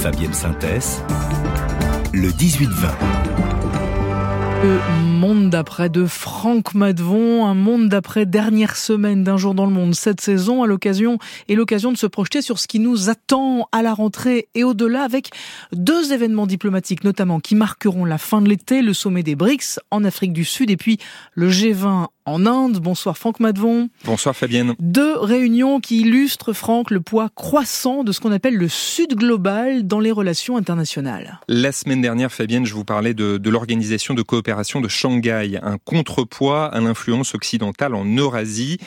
Fabienne Synthèse, le 18-20. Le monde d'après de Franck Madvon, un monde d'après dernière semaine d'un jour dans le monde cette saison à l'occasion et l'occasion de se projeter sur ce qui nous attend à la rentrée et au-delà avec deux événements diplomatiques notamment qui marqueront la fin de l'été, le sommet des BRICS en Afrique du Sud et puis le G20 en Inde. Bonsoir Franck Madvon. Bonsoir Fabienne. Deux réunions qui illustrent, Franck, le poids croissant de ce qu'on appelle le Sud global dans les relations internationales. La semaine dernière, Fabienne, je vous parlais de, de l'organisation de coopération de Shanghai, un contrepoids à l'influence occidentale en Eurasie.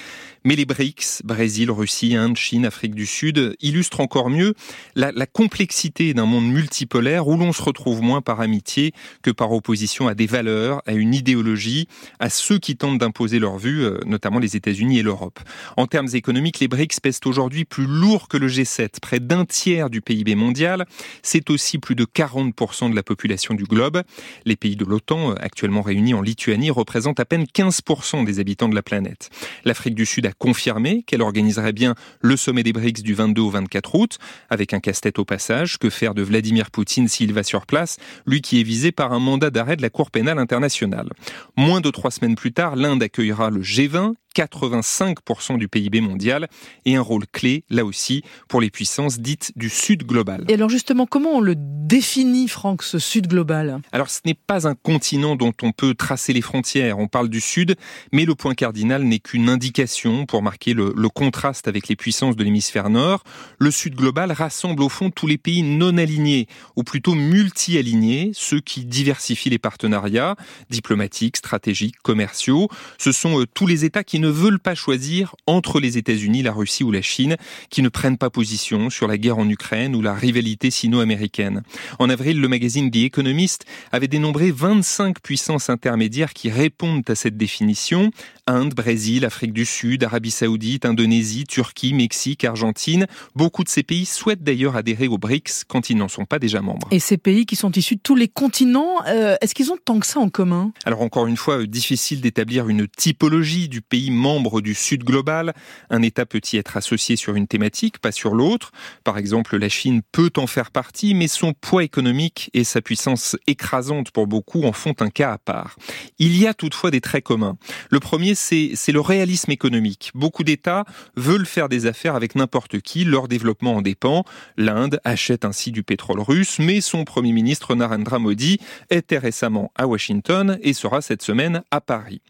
Mais les BRICS, Brésil, Russie, Inde, Chine, Afrique du Sud, illustrent encore mieux la, la complexité d'un monde multipolaire où l'on se retrouve moins par amitié que par opposition à des valeurs, à une idéologie, à ceux qui tentent d'imposer leur vue, euh, notamment les États-Unis et l'Europe. En termes économiques, les BRICS pèsent aujourd'hui plus lourd que le G7, près d'un tiers du PIB mondial. C'est aussi plus de 40% de la population du globe. Les pays de l'OTAN, euh, actuellement réunis en Lituanie, représentent à peine 15% des habitants de la planète. L'Afrique du Sud a confirmé qu'elle organiserait bien le sommet des BRICS du 22 au 24 août, avec un casse-tête au passage. Que faire de Vladimir Poutine s'il va sur place, lui qui est visé par un mandat d'arrêt de la Cour pénale internationale? Moins de trois semaines plus tard, l'Inde accueillera le G20 85% du PIB mondial et un rôle clé, là aussi, pour les puissances dites du Sud global. Et alors justement, comment on le définit, Franck, ce Sud global? Alors ce n'est pas un continent dont on peut tracer les frontières, on parle du Sud, mais le point cardinal n'est qu'une indication pour marquer le, le, contraste avec les puissances de l'hémisphère Nord. Le Sud global rassemble au fond tous les pays non alignés, ou plutôt multi-alignés, ceux qui diversifient les partenariats diplomatiques, stratégiques, commerciaux. Ce sont euh, tous les États qui ne veulent pas choisir entre les États-Unis, la Russie ou la Chine, qui ne prennent pas position sur la guerre en Ukraine ou la rivalité sino-américaine. En avril, le magazine The Economist avait dénombré 25 puissances intermédiaires qui répondent à cette définition. Inde, Brésil, Afrique du Sud, Arabie Saoudite, Indonésie, Turquie, Mexique, Argentine. Beaucoup de ces pays souhaitent d'ailleurs adhérer aux BRICS quand ils n'en sont pas déjà membres. Et ces pays qui sont issus de tous les continents, euh, est-ce qu'ils ont tant que ça en commun? Alors encore une fois, difficile d'établir une typologie du pays membre du Sud global. Un État peut y être associé sur une thématique, pas sur l'autre. Par exemple, la Chine peut en faire partie, mais son poids économique et sa puissance écrasante pour beaucoup en font un cas à part. Il y a toutefois des traits communs. Le premier, c'est le réalisme économique. Beaucoup d'États veulent faire des affaires avec n'importe qui, leur développement en dépend. L'Inde achète ainsi du pétrole russe, mais son Premier ministre Narendra Modi était récemment à Washington et sera cette semaine à Paris.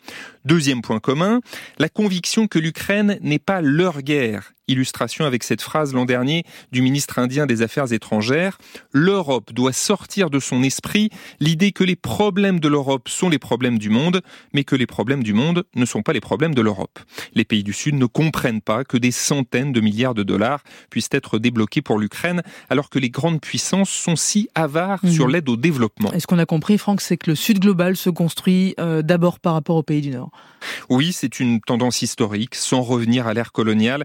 Deuxième point commun, la conviction que l'Ukraine n'est pas leur guerre illustration avec cette phrase l'an dernier du ministre indien des Affaires étrangères. L'Europe doit sortir de son esprit l'idée que les problèmes de l'Europe sont les problèmes du monde, mais que les problèmes du monde ne sont pas les problèmes de l'Europe. Les pays du Sud ne comprennent pas que des centaines de milliards de dollars puissent être débloqués pour l'Ukraine, alors que les grandes puissances sont si avares mmh. sur l'aide au développement. Et ce qu'on a compris, Franck, c'est que le Sud global se construit euh, d'abord par rapport aux pays du Nord? Oui, c'est une tendance historique, sans revenir à l'ère coloniale.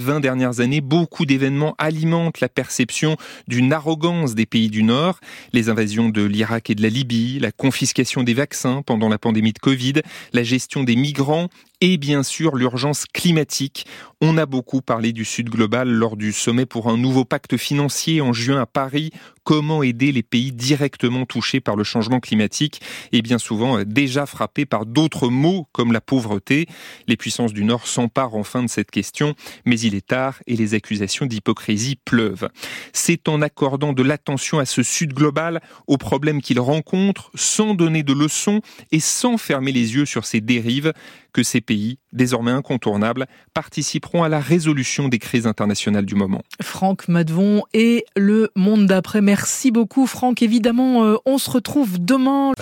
20 dernières années, beaucoup d'événements alimentent la perception d'une arrogance des pays du Nord. Les invasions de l'Irak et de la Libye, la confiscation des vaccins pendant la pandémie de Covid, la gestion des migrants et bien sûr l'urgence climatique. On a beaucoup parlé du Sud global lors du sommet pour un nouveau pacte financier en juin à Paris. Comment aider les pays directement touchés par le changement climatique et bien souvent euh, déjà frappés par d'autres maux comme la pauvreté. Les puissances du Nord s'emparent enfin de cette question, mais il est tard et les accusations d'hypocrisie pleuvent. C'est en accordant de l'attention à ce Sud global, aux problèmes qu'il rencontre, sans donner de leçons et sans fermer les yeux sur ses dérives, que ces pays, désormais incontournables, participeront à la résolution des crises internationales du moment. Franck Madvon et le monde d'après. Merci beaucoup Franck. Évidemment, euh, on se retrouve demain.